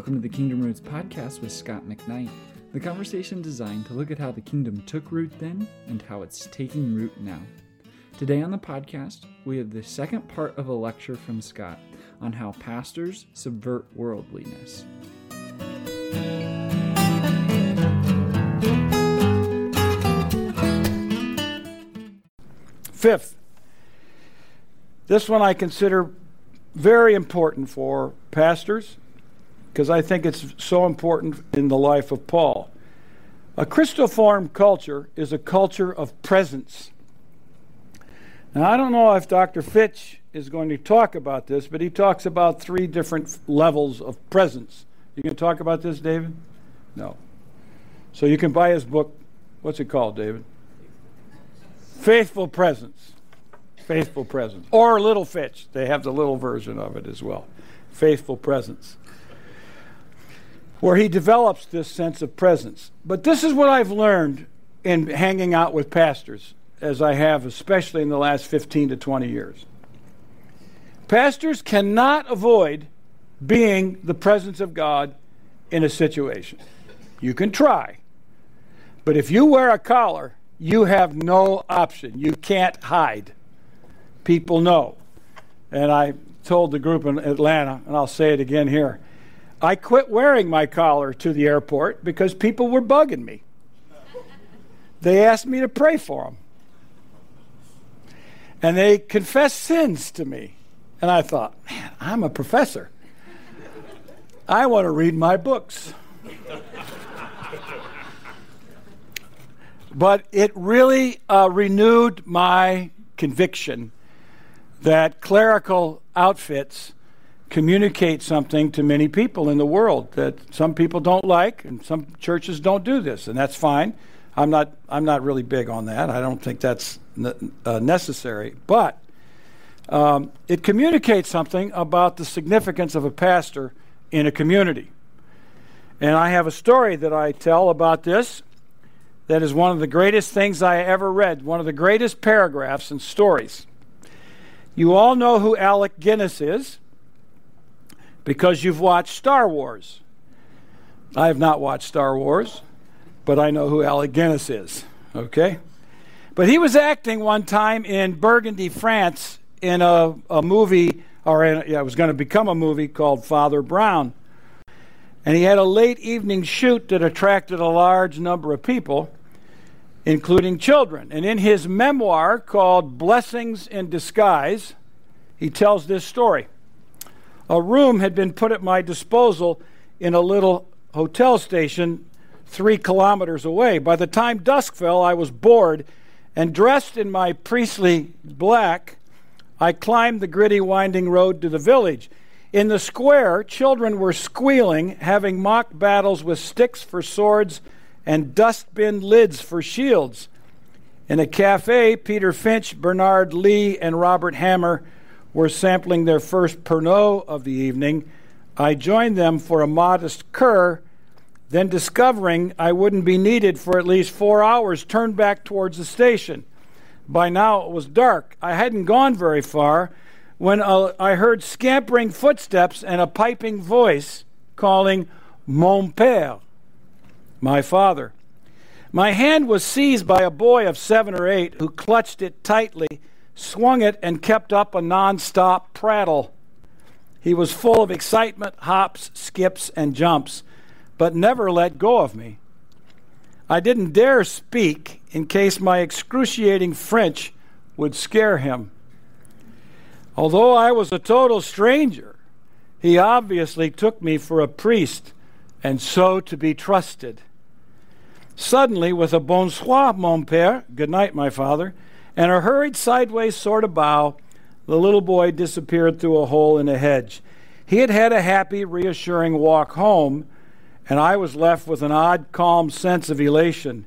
Welcome to the Kingdom Roots podcast with Scot McKnight, the conversation designed to look at how the kingdom took root then and how it's taking root now. Today on the podcast, we have the second part of a lecture from Scot on how pastors subvert worldliness. Fifth, this one I consider very important for pastors because I think it's so important in the life of Paul. A crystal Christoform culture is a culture of presence. Now, I don't know if Dr. Fitch is going to talk about this, but he talks about three different levels of presence. You can talk about this, David? No. So you can buy his book. What's it called, David? Faithful Presence. Faithful Presence. Or Little Fitch. They have the little version of it as well. Faithful Presence where he develops this sense of presence. But this is what I've learned in hanging out with pastors, as I have, especially in the last 15 to 20 years. Pastors cannot avoid being the presence of God in a situation. You can try. But if you wear a collar, you have no option. You can't hide. People know. And I told the group in Atlanta, and I'll say it again here I quit wearing my collar to the airport because people were bugging me. They asked me to pray for them. And they confessed sins to me. And I thought, man, I'm a professor. I want to read my books. but it really uh, renewed my conviction that clerical outfits communicate something to many people in the world that some people don't like, and some churches don't do this, and that's fine. I'm not, I'm not really big on that. I don't think that's ne- uh, necessary. But um, it communicates something about the significance of a pastor in a community. And I have a story that I tell about this that is one of the greatest things I ever read, one of the greatest paragraphs and stories. You all know who Alec Guinness is because you've watched Star Wars. I have not watched Star Wars, but I know who Alec Guinness is, okay? But he was acting one time in Burgundy, France, in a, a movie, or in, yeah, it was going to become a movie called Father Brown. And he had a late evening shoot that attracted a large number of people, including children. And in his memoir called Blessings in Disguise, he tells this story a room had been put at my disposal in a little hotel station three kilometers away. By the time dusk fell, I was bored, and dressed in my priestly black, I climbed the gritty, winding road to the village. In the square, children were squealing, having mock battles with sticks for swords and dustbin lids for shields. In a cafe, Peter Finch, Bernard Lee, and Robert Hammer were sampling their first Pernod of the evening, I joined them for a modest kir, then discovering I wouldn't be needed for at least four hours, turned back towards the station. By now it was dark. I hadn't gone very far when uh, I heard scampering footsteps and a piping voice calling, Mon père, my father. My hand was seized by a boy of seven or eight who clutched it tightly swung it, and kept up a nonstop prattle. He was full of excitement, hops, skips, and jumps, but never let go of me. I didn't dare speak in case my excruciating French would scare him. Although I was a total stranger, he obviously took me for a priest and so to be trusted. Suddenly, with a bonsoir, mon père, good night, my father, and a hurried sideways sort of bow, the little boy disappeared through a hole in a hedge. He had had a happy, reassuring walk home, and I was left with an odd, calm sense of elation.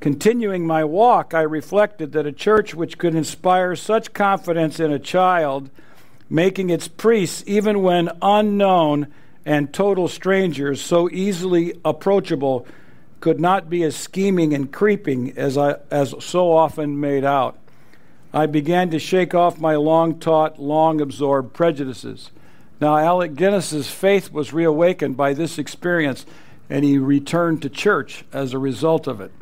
Continuing my walk, I reflected that a church which could inspire such confidence in a child, making its priests, even when unknown and total strangers, so easily approachable, could not be as scheming and creeping as, I, as so often made out. I began to shake off my long taught, long absorbed prejudices. Now, Alec Guinness's faith was reawakened by this experience, and he returned to church as a result of it.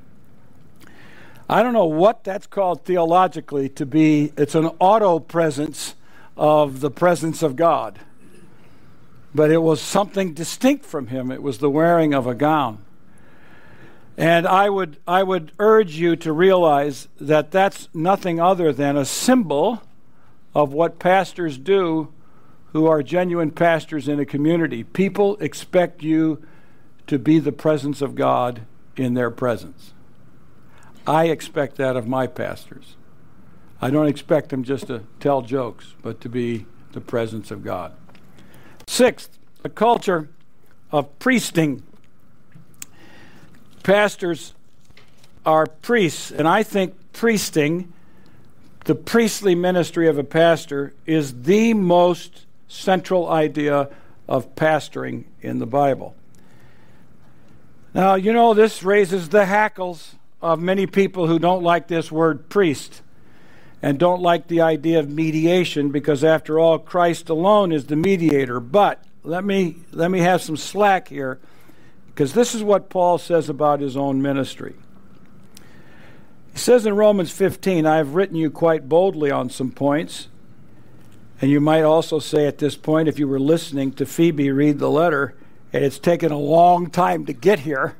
I don't know what that's called theologically to be, it's an auto presence of the presence of God. But it was something distinct from him. It was the wearing of a gown. And I would, I would urge you to realize that that's nothing other than a symbol of what pastors do who are genuine pastors in a community. People expect you to be the presence of God in their presence. I expect that of my pastors. I don't expect them just to tell jokes, but to be the presence of God. Sixth, a culture of priesting. Pastors are priests, and I think priesting, the priestly ministry of a pastor, is the most central idea of pastoring in the Bible. Now, you know, this raises the hackles of many people who don't like this word priest and don't like the idea of mediation because after all Christ alone is the mediator. But let me let me have some slack here because this is what Paul says about his own ministry. He says in Romans 15, I've written you quite boldly on some points and you might also say at this point, if you were listening to Phoebe read the letter, and it's taken a long time to get here,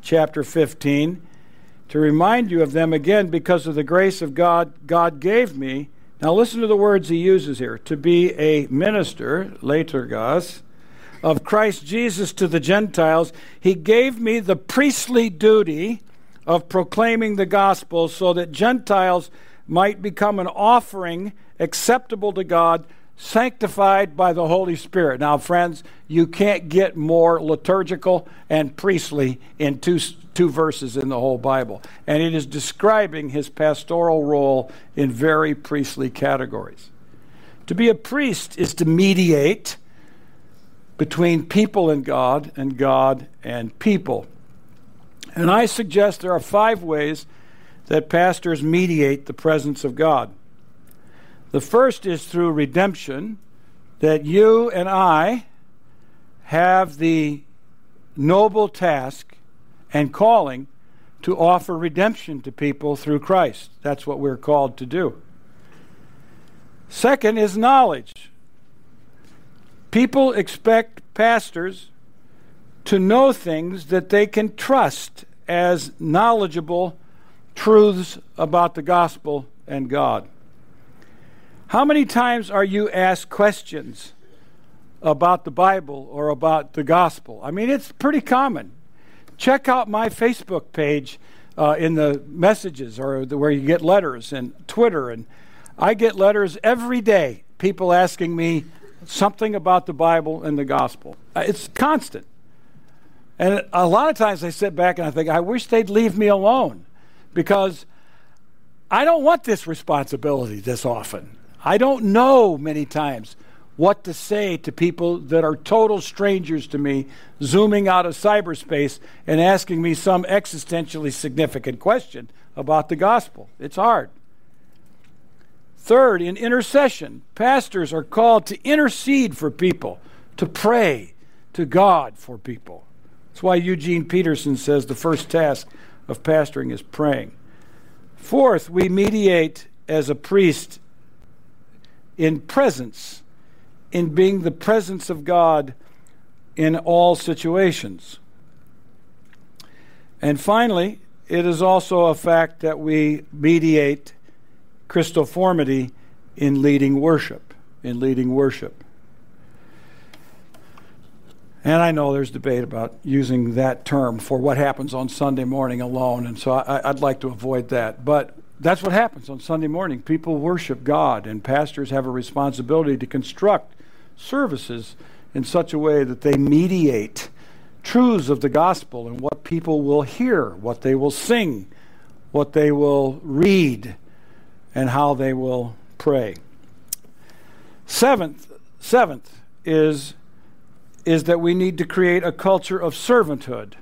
chapter 15, to remind you of them again because of the grace of God God gave me. Now listen to the words he uses here to be a minister, liturgos, of Christ Jesus to the Gentiles. He gave me the priestly duty of proclaiming the gospel so that Gentiles might become an offering acceptable to God, sanctified by the Holy Spirit. Now, friends, you can't get more liturgical and priestly in two, two verses in the whole Bible. And it is describing his pastoral role in very priestly categories. To be a priest is to mediate between people and God and God and people. And I suggest there are five ways that pastors mediate the presence of God. The first is through redemption, that you and I have the noble task and calling to offer redemption to people through Christ. That's what we're called to do. Second is knowledge. People expect pastors to know things that they can trust as knowledgeable truths about the gospel and God. How many times are you asked questions about the Bible or about the gospel? I mean, it's pretty common. Check out my Facebook page uh, in the messages or the, where you get letters and Twitter. And I get letters every day, people asking me something about the Bible and the gospel. Uh, it's constant. And a lot of times I sit back and I think, I wish they'd leave me alone because I don't want this responsibility this often. I don't know many times what to say to people that are total strangers to me, zooming out of cyberspace and asking me some existentially significant question about the gospel. It's hard. Third, in intercession, pastors are called to intercede for people, to pray to God for people. That's why Eugene Peterson says the first task of pastoring is praying. Fourth, we mediate as a priest in presence, in being the presence of God in all situations. And finally, it is also a fact that we mediate Christoformity in leading worship, in leading worship. And I know there's debate about using that term for what happens on Sunday morning alone, and so I, would like to avoid that. But that's what happens on Sunday morning. People worship God, and pastors have a responsibility to construct services in such a way that they mediate truths of the gospel and what people will hear, what they will sing, what they will read, and how they will pray. Seventh, seventh is, is that we need to create a culture of servanthood.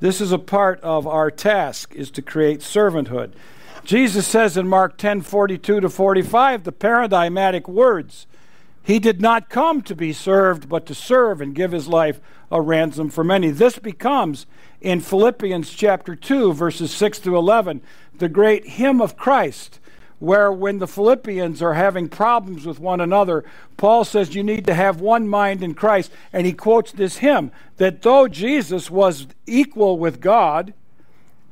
This is a part of our task is to create servanthood. Jesus says in Mark 10 42 to 45, the paradigmatic words He did not come to be served, but to serve and give his life a ransom for many. This becomes, in Philippians chapter 2, verses 6 to 11, the great hymn of Christ, where when the Philippians are having problems with one another, Paul says you need to have one mind in Christ. And he quotes this hymn that though Jesus was equal with God,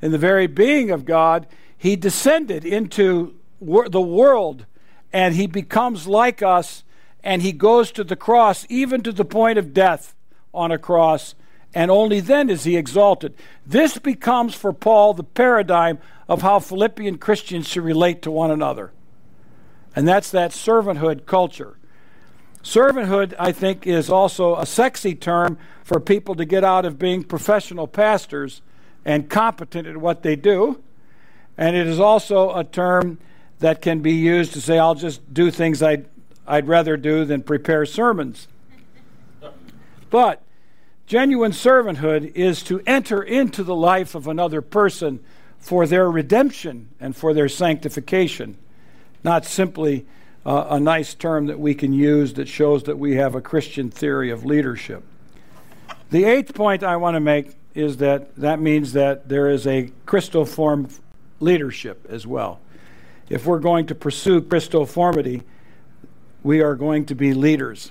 in the very being of God, he descended into the world and he becomes like us and he goes to the cross, even to the point of death on a cross, and only then is he exalted. This becomes for Paul the paradigm of how Philippian Christians should relate to one another. And that's that servanthood culture. Servanthood, I think, is also a sexy term for people to get out of being professional pastors and competent at what they do. And it is also a term that can be used to say, I'll just do things I'd, I'd rather do than prepare sermons. But genuine servanthood is to enter into the life of another person for their redemption and for their sanctification, not simply uh, a nice term that we can use that shows that we have a Christian theory of leadership. The eighth point I want to make is that that means that there is a Christoform leadership as well. If we're going to pursue Christoformity, we are going to be leaders.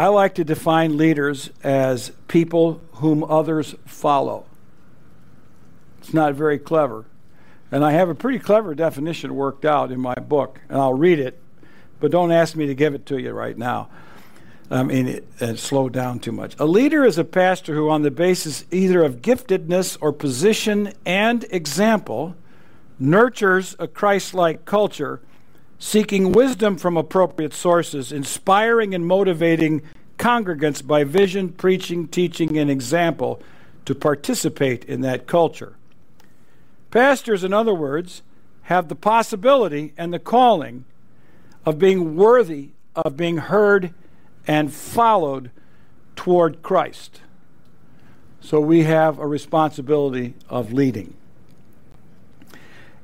I like to define leaders as people whom others follow. It's not very clever. And I have a pretty clever definition worked out in my book, and I'll read it, but don't ask me to give it to you right now. I mean, it, it slowed down too much. A leader is a pastor who, on the basis either of giftedness or position and example, nurtures a Christ like culture, seeking wisdom from appropriate sources, inspiring and motivating congregants by vision, preaching, teaching, and example to participate in that culture. Pastors, in other words, have the possibility and the calling of being worthy of being heard and followed toward Christ. So we have a responsibility of leading.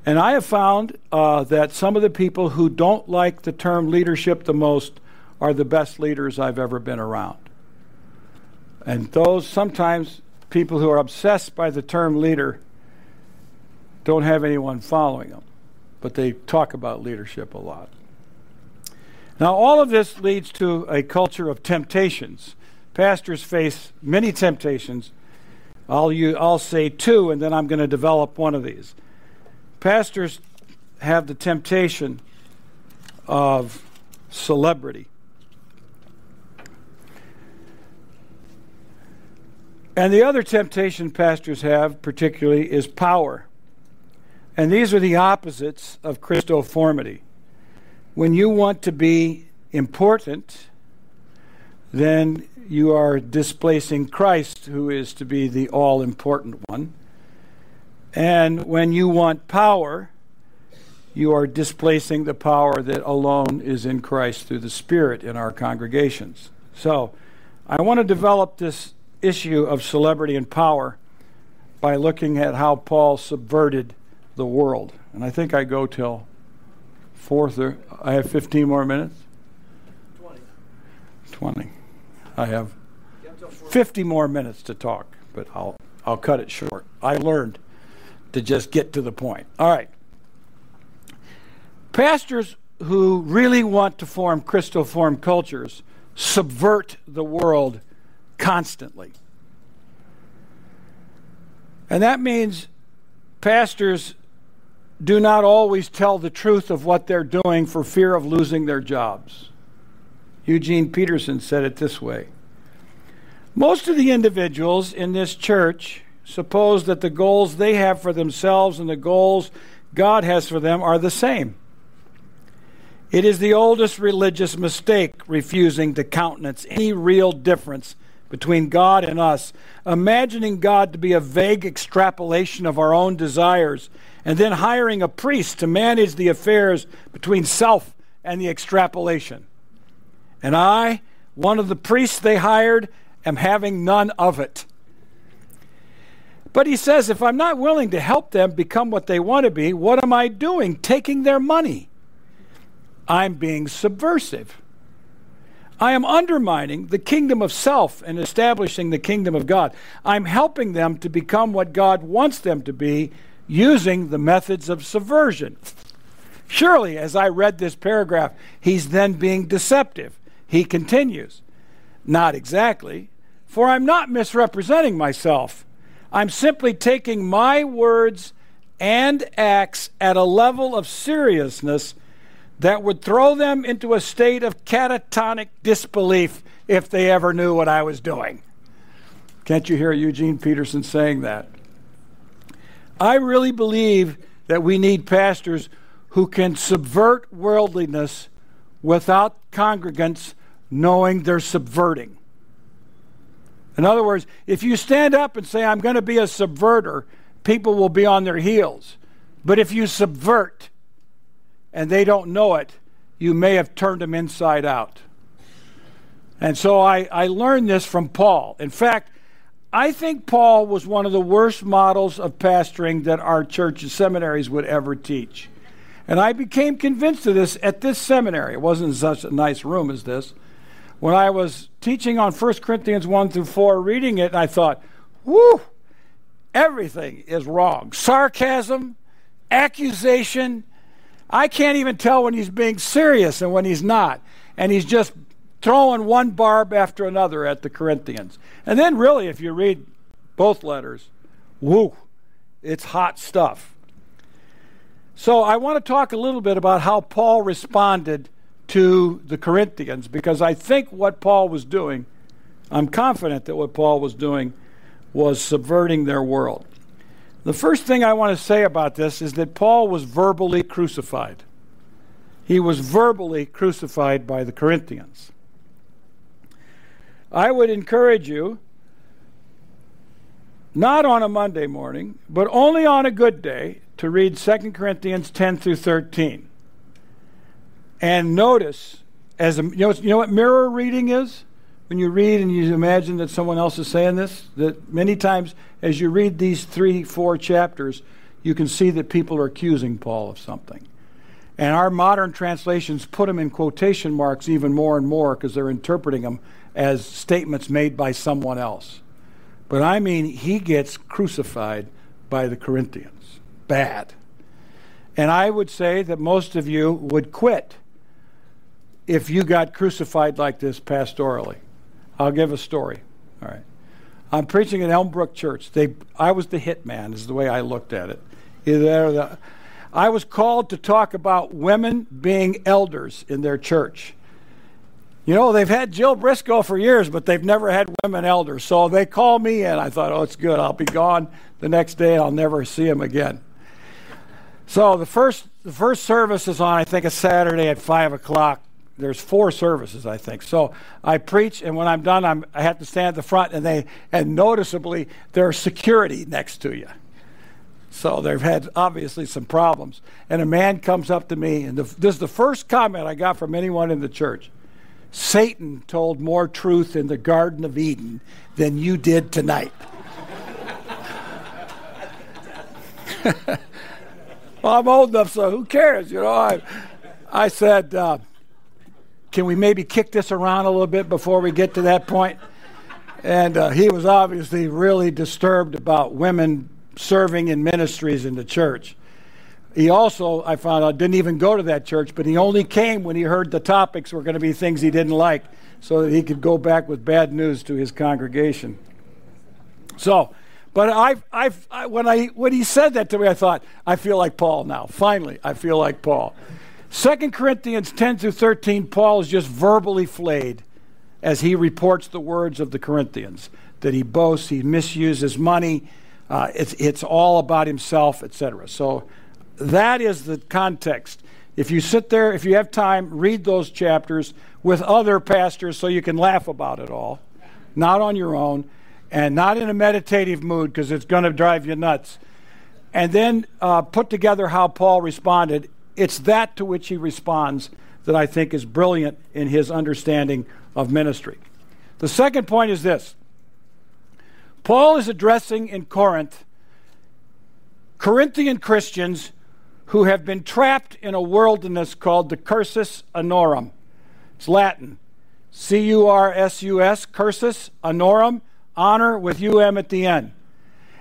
And I have found uh, that some of the people who don't like the term leadership the most are the best leaders I've ever been around. And those sometimes people who are obsessed by the term leader don't have anyone following them, but they talk about leadership a lot. Now, all of this leads to a culture of temptations. Pastors face many temptations. I'll, use, I'll say two, and then I'm going to develop one of these. Pastors have the temptation of celebrity. And the other temptation pastors have, particularly, is power. And these are the opposites of Christoformity. When you want to be important, then you are displacing Christ, who is to be the all important one. And when you want power, you are displacing the power that alone is in Christ through the Spirit in our congregations. So, I want to develop this issue of celebrity and power by looking at how Paul subverted the world. And I think I go till fourth or I have 15 more minutes. 20. 20. I have 50 more minutes to talk, but I'll I'll cut it short. I learned to just get to the point. All right. Pastors who really want to form Christoform cultures subvert the world constantly. And that means pastors do not always tell the truth of what they're doing for fear of losing their jobs. Eugene Peterson said it this way Most of the individuals in this church suppose that the goals they have for themselves and the goals God has for them are the same. It is the oldest religious mistake refusing to countenance any real difference between God and us, imagining God to be a vague extrapolation of our own desires, and then hiring a priest to manage the affairs between self and the extrapolation. And I, one of the priests they hired, am having none of it. But he says, if I'm not willing to help them become what they want to be, what am I doing? Taking their money. I'm being subversive. I am undermining the kingdom of self and establishing the kingdom of God. I'm helping them to become what God wants them to be using the methods of subversion. Surely, as I read this paragraph, he's then being deceptive. He continues, Not exactly, for I'm not misrepresenting myself. I'm simply taking my words and acts at a level of seriousness that would throw them into a state of catatonic disbelief if they ever knew what I was doing. Can't you hear Eugene Peterson saying that? I really believe that we need pastors who can subvert worldliness without congregants knowing they're subverting. In other words, if you stand up and say, I'm going to be a subverter, people will be on their heels. But if you subvert and they don't know it, you may have turned them inside out. And so I, I learned this from Paul. In fact, I think Paul was one of the worst models of pastoring that our churches, seminaries would ever teach. And I became convinced of this at this seminary. It wasn't such a nice room as this. When I was teaching on 1 Corinthians 1 through 4, reading it, I thought, whoo, everything is wrong. Sarcasm, accusation. I can't even tell when he's being serious and when he's not. And he's just throwing one barb after another at the Corinthians. And then, really, if you read both letters, whoo, it's hot stuff. So I want to talk a little bit about how Paul responded to the Corinthians because I think what Paul was doing, I'm confident that what Paul was doing was subverting their world. The first thing I want to say about this is that Paul was verbally crucified. He was verbally crucified by the Corinthians. I would encourage you, not on a Monday morning, but only on a good day, to read 2 Corinthians 10 through 13. And notice, as a, you, know, you know what mirror reading is? When you read and you imagine that someone else is saying this, that many times as you read these three, four chapters, you can see that people are accusing Paul of something. And our modern translations put them in quotation marks even more and more because they're interpreting them as statements made by someone else. But I mean, he gets crucified by the Corinthians bad. And I would say that most of you would quit if you got crucified like this pastorally. I'll give a story. All right. I'm preaching at Elmbrook Church. They, I was the hit man, is the way I looked at it. Either The, I was called to talk about women being elders in their church. You know, they've had Jill Briscoe for years, but they've never had women elders. So they called me in. I thought, oh, it's good. I'll be gone the next day. I'll never see them again. So the first the first service is on I think a Saturday at five o'clock. There's four services I think. So I preach, and when I'm done, I'm, I have to stand at the front, and they and noticeably there's security next to you. So they've had obviously some problems. And a man comes up to me, and the, this is the first comment I got from anyone in the church. Satan told more truth in the Garden of Eden than you did tonight. well, I'm old enough, so who cares? You know, I, I said, uh, can we maybe kick this around a little bit before we get to that point? And uh, he was obviously really disturbed about women serving in ministries in the church. He also, I found out, didn't even go to that church, but he only came when he heard the topics were going to be things he didn't like so that he could go back with bad news to his congregation. So, but I, I, I, when, I, when he said that to me, I thought, I feel like Paul now. Finally, I feel like Paul. 2 Corinthians 10 through 13, Paul is just verbally flayed as he reports the words of the Corinthians that he boasts, he misuses money, uh, it's, it's all about himself, etc. So that is the context. If you sit there, if you have time, read those chapters with other pastors so you can laugh about it all, not on your own and not in a meditative mood because it's going to drive you nuts. And then uh, put together how Paul responded. It's that to which he responds that I think is brilliant in his understanding of ministry. The second point is this Paul is addressing in Corinth Corinthian Christians who have been trapped in a wilderness called the cursus honorum. It's Latin. C U R S U S, cursus honorum, honor with um at the end.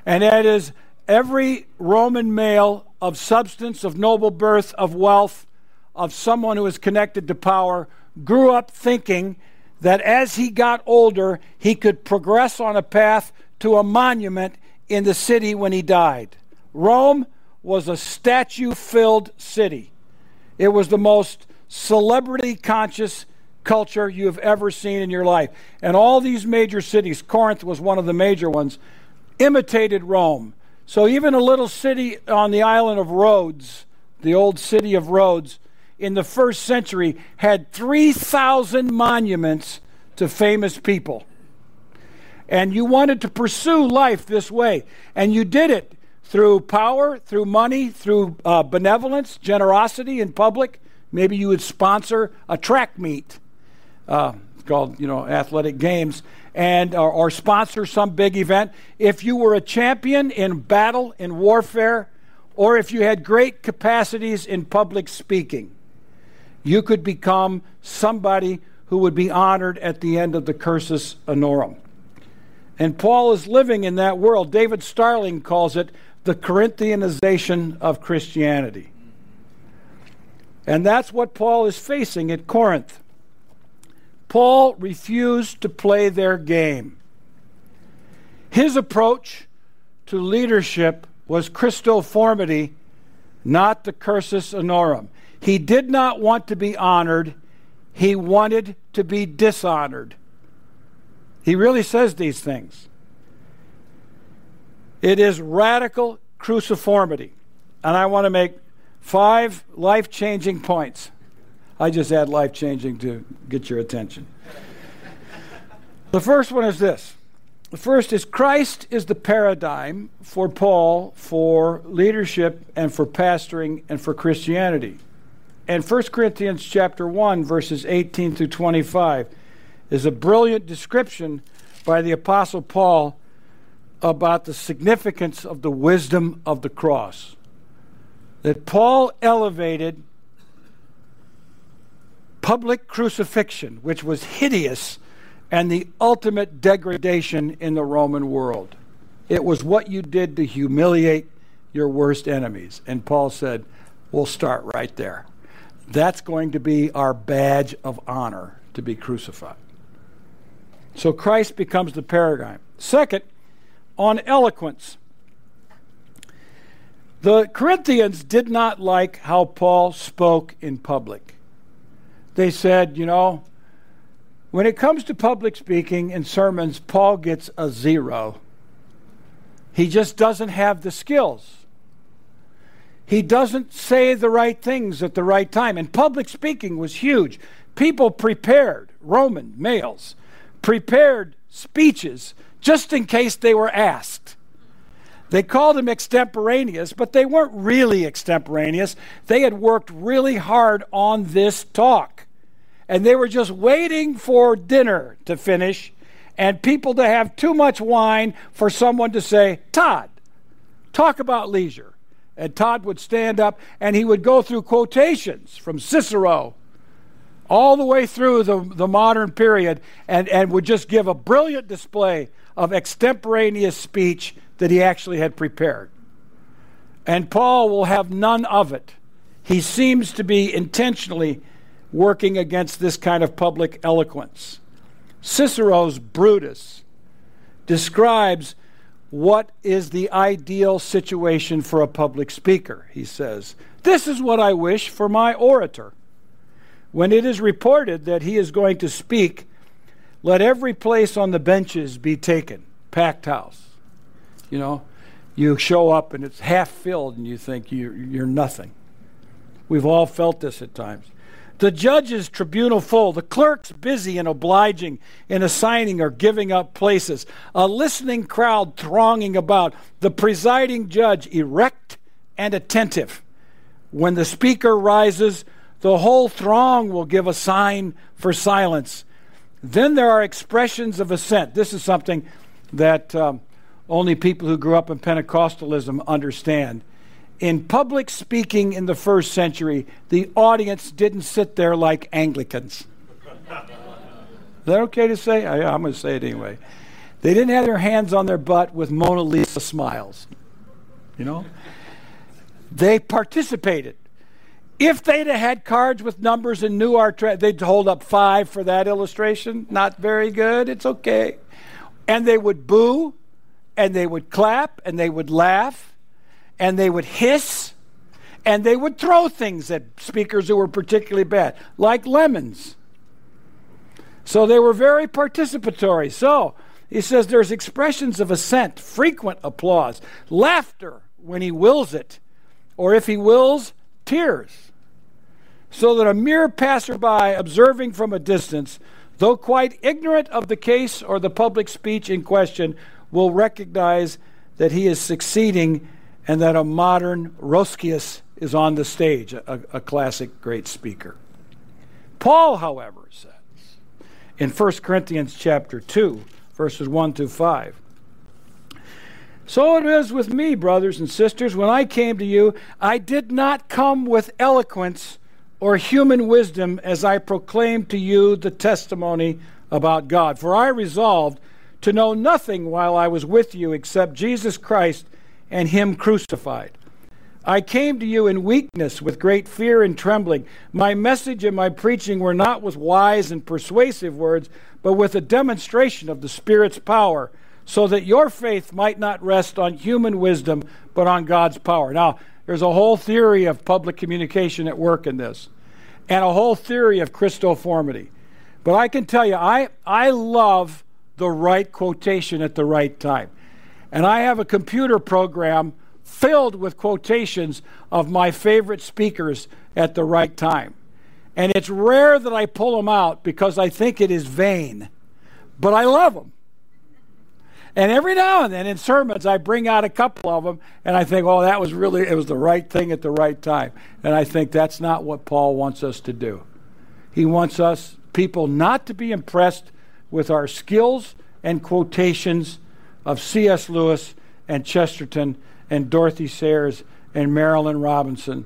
And that is every Roman male of substance, of noble birth, of wealth, of someone who is connected to power, grew up thinking that as he got older, he could progress on a path to a monument in the city when he died. Rome was a statue filled city. It was the most celebrity conscious culture you have ever seen in your life. And all these major cities, Corinth was one of the major ones, imitated Rome. So even a little city on the island of Rhodes, the old city of Rhodes, in the first century had 3,000 monuments to famous people. And you wanted to pursue life this way. And you did it through power, through money, through uh, benevolence, generosity in public. Maybe you would sponsor a track meet uh, called, you know, athletic games, and uh, or, or sponsor some big event. If you were a champion in battle, in warfare, or if you had great capacities in public speaking, you could become somebody who would be honored at the end of the cursus honorum. And Paul is living in that world. David Starling calls it the Corinthianization of Christianity. And that's what Paul is facing at Corinth. Paul refused to play their game. His approach to leadership was Christoformity, not the cursus honorum. He did not want to be honored, he wanted to be dishonored. He really says these things. It is radical cruciformity. And I want to make five life changing points. I just add life changing to get your attention. the first one is this the first is Christ is the paradigm for Paul for leadership and for pastoring and for Christianity. And 1 Corinthians chapter 1 verses 18 through 25 is a brilliant description by the apostle Paul about the significance of the wisdom of the cross. That Paul elevated public crucifixion, which was hideous and the ultimate degradation in the Roman world. It was what you did to humiliate your worst enemies. And Paul said, We'll start right there. That's going to be our badge of honor to be crucified. So Christ becomes the paradigm. Second, on eloquence. The Corinthians did not like how Paul spoke in public. They said, you know, when it comes to public speaking and sermons, Paul gets a zero. He just doesn't have the skills. He doesn't say the right things at the right time. And public speaking was huge. People prepared, Roman males, prepared speeches just in case they were asked. They called them extemporaneous, but they weren't really extemporaneous. They had worked really hard on this talk. And they were just waiting for dinner to finish and people to have too much wine for someone to say, Todd, talk about leisure. And Todd would stand up and he would go through quotations from Cicero all the way through the, the modern period and, and would just give a brilliant display of extemporaneous speech that he actually had prepared. And Paul will have none of it. He seems to be intentionally working against this kind of public eloquence. Cicero's Brutus describes what is the ideal situation for a public speaker. He says, This is what I wish for my orator. When it is reported that he is going to speak, let every place on the benches be taken, packed house. You know, you show up and it's half filled and you think you're, you're nothing. We've all felt this at times. The judge's tribunal full, the clerks busy and obliging in assigning or giving up places, a listening crowd thronging about, the presiding judge erect and attentive. When the speaker rises, the whole throng will give a sign for silence then there are expressions of assent. This is something that um, only people who grew up in Pentecostalism understand. In public speaking in the first century, the audience didn't sit there like Anglicans. Is that okay to say? I, I'm going to say it anyway. They didn't have their hands on their butt with Mona Lisa smiles. You know? They participated. If they'd have had cards with numbers and knew our, tra- they'd hold up five for that illustration. Not very good. It's okay. And they would boo, and they would clap, and they would laugh, and they would hiss, and they would throw things at speakers who were particularly bad, like lemons. So they were very participatory. So he says there's expressions of assent, frequent applause, laughter when he wills it, or if he wills, tears. So that a mere passerby observing from a distance, though quite ignorant of the case or the public speech in question, will recognize that he is succeeding and that a modern Roscius is on the stage, a, a classic great speaker. Paul, however, says in 1 Corinthians chapter 2, verses 1 to 5. So it is with me, brothers and sisters. When I came to you, I did not come with eloquence or human wisdom as I proclaimed to you the testimony about God. For I resolved to know nothing while I was with you except Jesus Christ and Him crucified. I came to you in weakness with great fear and trembling. My message and my preaching were not with wise and persuasive words, but with a demonstration of the Spirit's power, so that your faith might not rest on human wisdom, but on God's power. Now, there's a whole theory of public communication at work in this, and a whole theory of Christoformity. But I can tell you, I, I love the right quotation at the right time. And I have a computer program filled with quotations of my favorite speakers at the right time. And it's rare that I pull them out because I think it is vain, but I love them. And every now and then in sermons, I bring out a couple of them and I think, oh, that was really, it was the right thing at the right time. And I think that's not what Paul wants us to do. He wants us, people, not to be impressed with our skills and quotations of C.S. Lewis and Chesterton and Dorothy Sayers and Marilynne Robinson.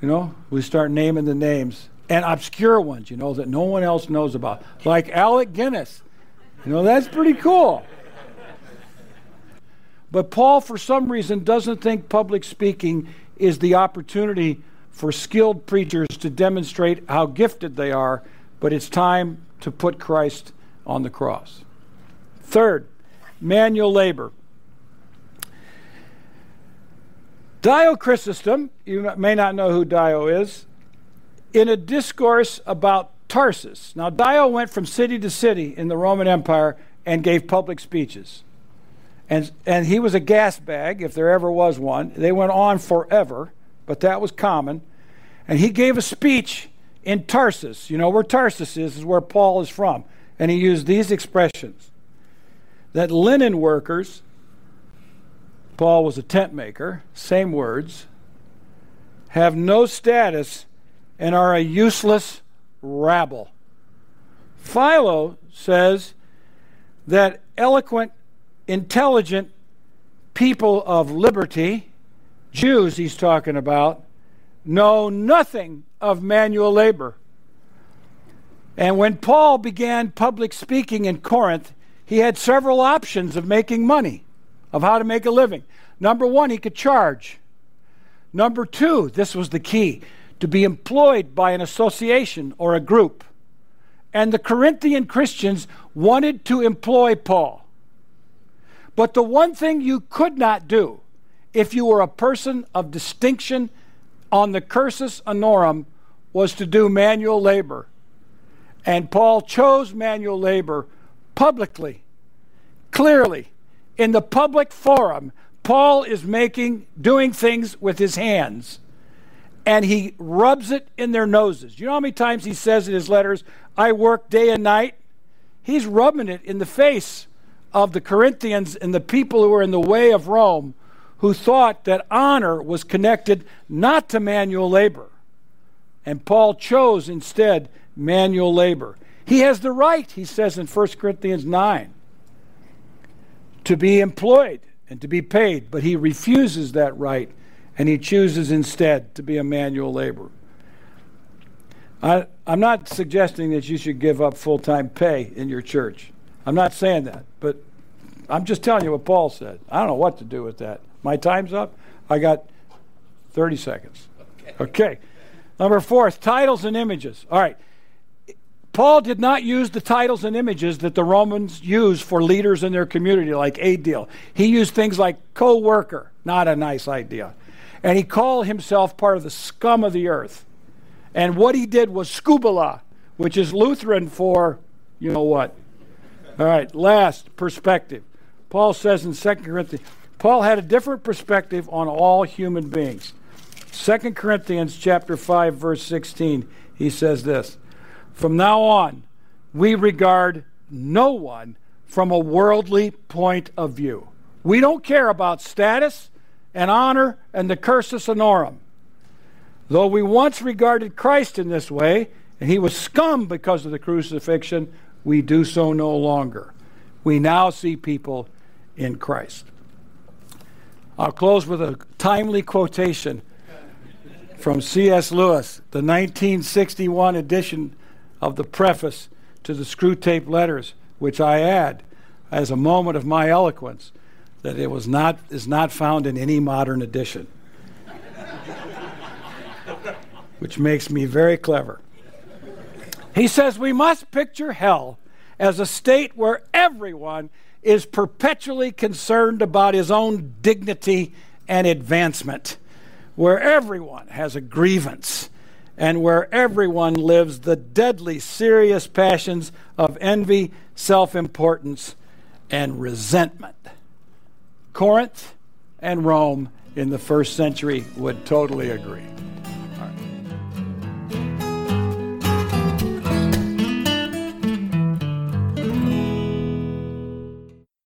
You know, we start naming the names and obscure ones, you know, that no one else knows about, like Alec Guinness. You know, that's pretty cool. But Paul, for some reason, doesn't think public speaking is the opportunity for skilled preachers to demonstrate how gifted they are, but it's time to put Christ on the cross. Third, manual labor. Dio Chrysostom, you may not know who Dio is, in a discourse about Tarsus. Now, Dio went from city to city in the Roman Empire and gave public speeches. And, and he was a gas bag, if there ever was one. They went on forever, but that was common. And he gave a speech in Tarsus. You know where Tarsus is, is where Paul is from. And he used these expressions that linen workers Paul was a tent maker, same words, have no status and are a useless rabble. Philo says that eloquent, intelligent people of liberty, Jews he's talking about, know nothing of manual labor. And when Paul began public speaking in Corinth, he had several options of making money of how to make a living. Number one, he could charge. Number two, this was the key, to be employed by an association or a group. And the Corinthian Christians wanted to employ Paul. But the one thing you could not do if you were a person of distinction on the cursus honorum was to do manual labor. And Paul chose manual labor publicly, clearly in the public forum, Paul is making, doing things with his hands, and he rubs it in their noses. You know how many times he says in his letters, I work day and night? He's rubbing it in the face of the Corinthians and the people who were in the way of Rome who thought that honor was connected not to manual labor. And Paul chose instead manual labor. He has the right, he says in 1 Corinthians 9 to be employed and to be paid, but he refuses that right and he chooses instead to be a manual laborer. I, am not suggesting that you should give up full time pay in your church. I'm not saying that, but I'm just telling you what Paul said. I don't know what to do with that. My time's up. I got 30 seconds. Okay. okay. Number four, titles and images. All right. Paul did not use the titles and images that the Romans used for leaders in their community, like a deal. He used things like co worker, not a nice idea. And he called himself part of the scum of the earth. And what he did was skubala, which is Lutheran for you know what. All right, last perspective. Paul says in 2 Corinthians, Paul had a different perspective on all human beings. 2 Corinthians chapter 5 verse 16, he says this. From now on, we regard no one from a worldly point of view. We don't care about status and honor and the cursus honorum. Though we once regarded Christ in this way, and he was scum because of the crucifixion, we do so no longer. We now see people in Christ. I'll close with a timely quotation from C.S. Lewis, the 1961 edition of the preface to the Screwtape Letters, which I add as a moment of my eloquence that it was not, is not found in any modern edition, which makes me very clever. He says we must picture hell as a state where everyone is perpetually concerned about his own dignity and advancement, where everyone has a grievance and where everyone lives the deadly serious passions of envy, self importance, and resentment. Corinth and Rome in the first century would totally agree.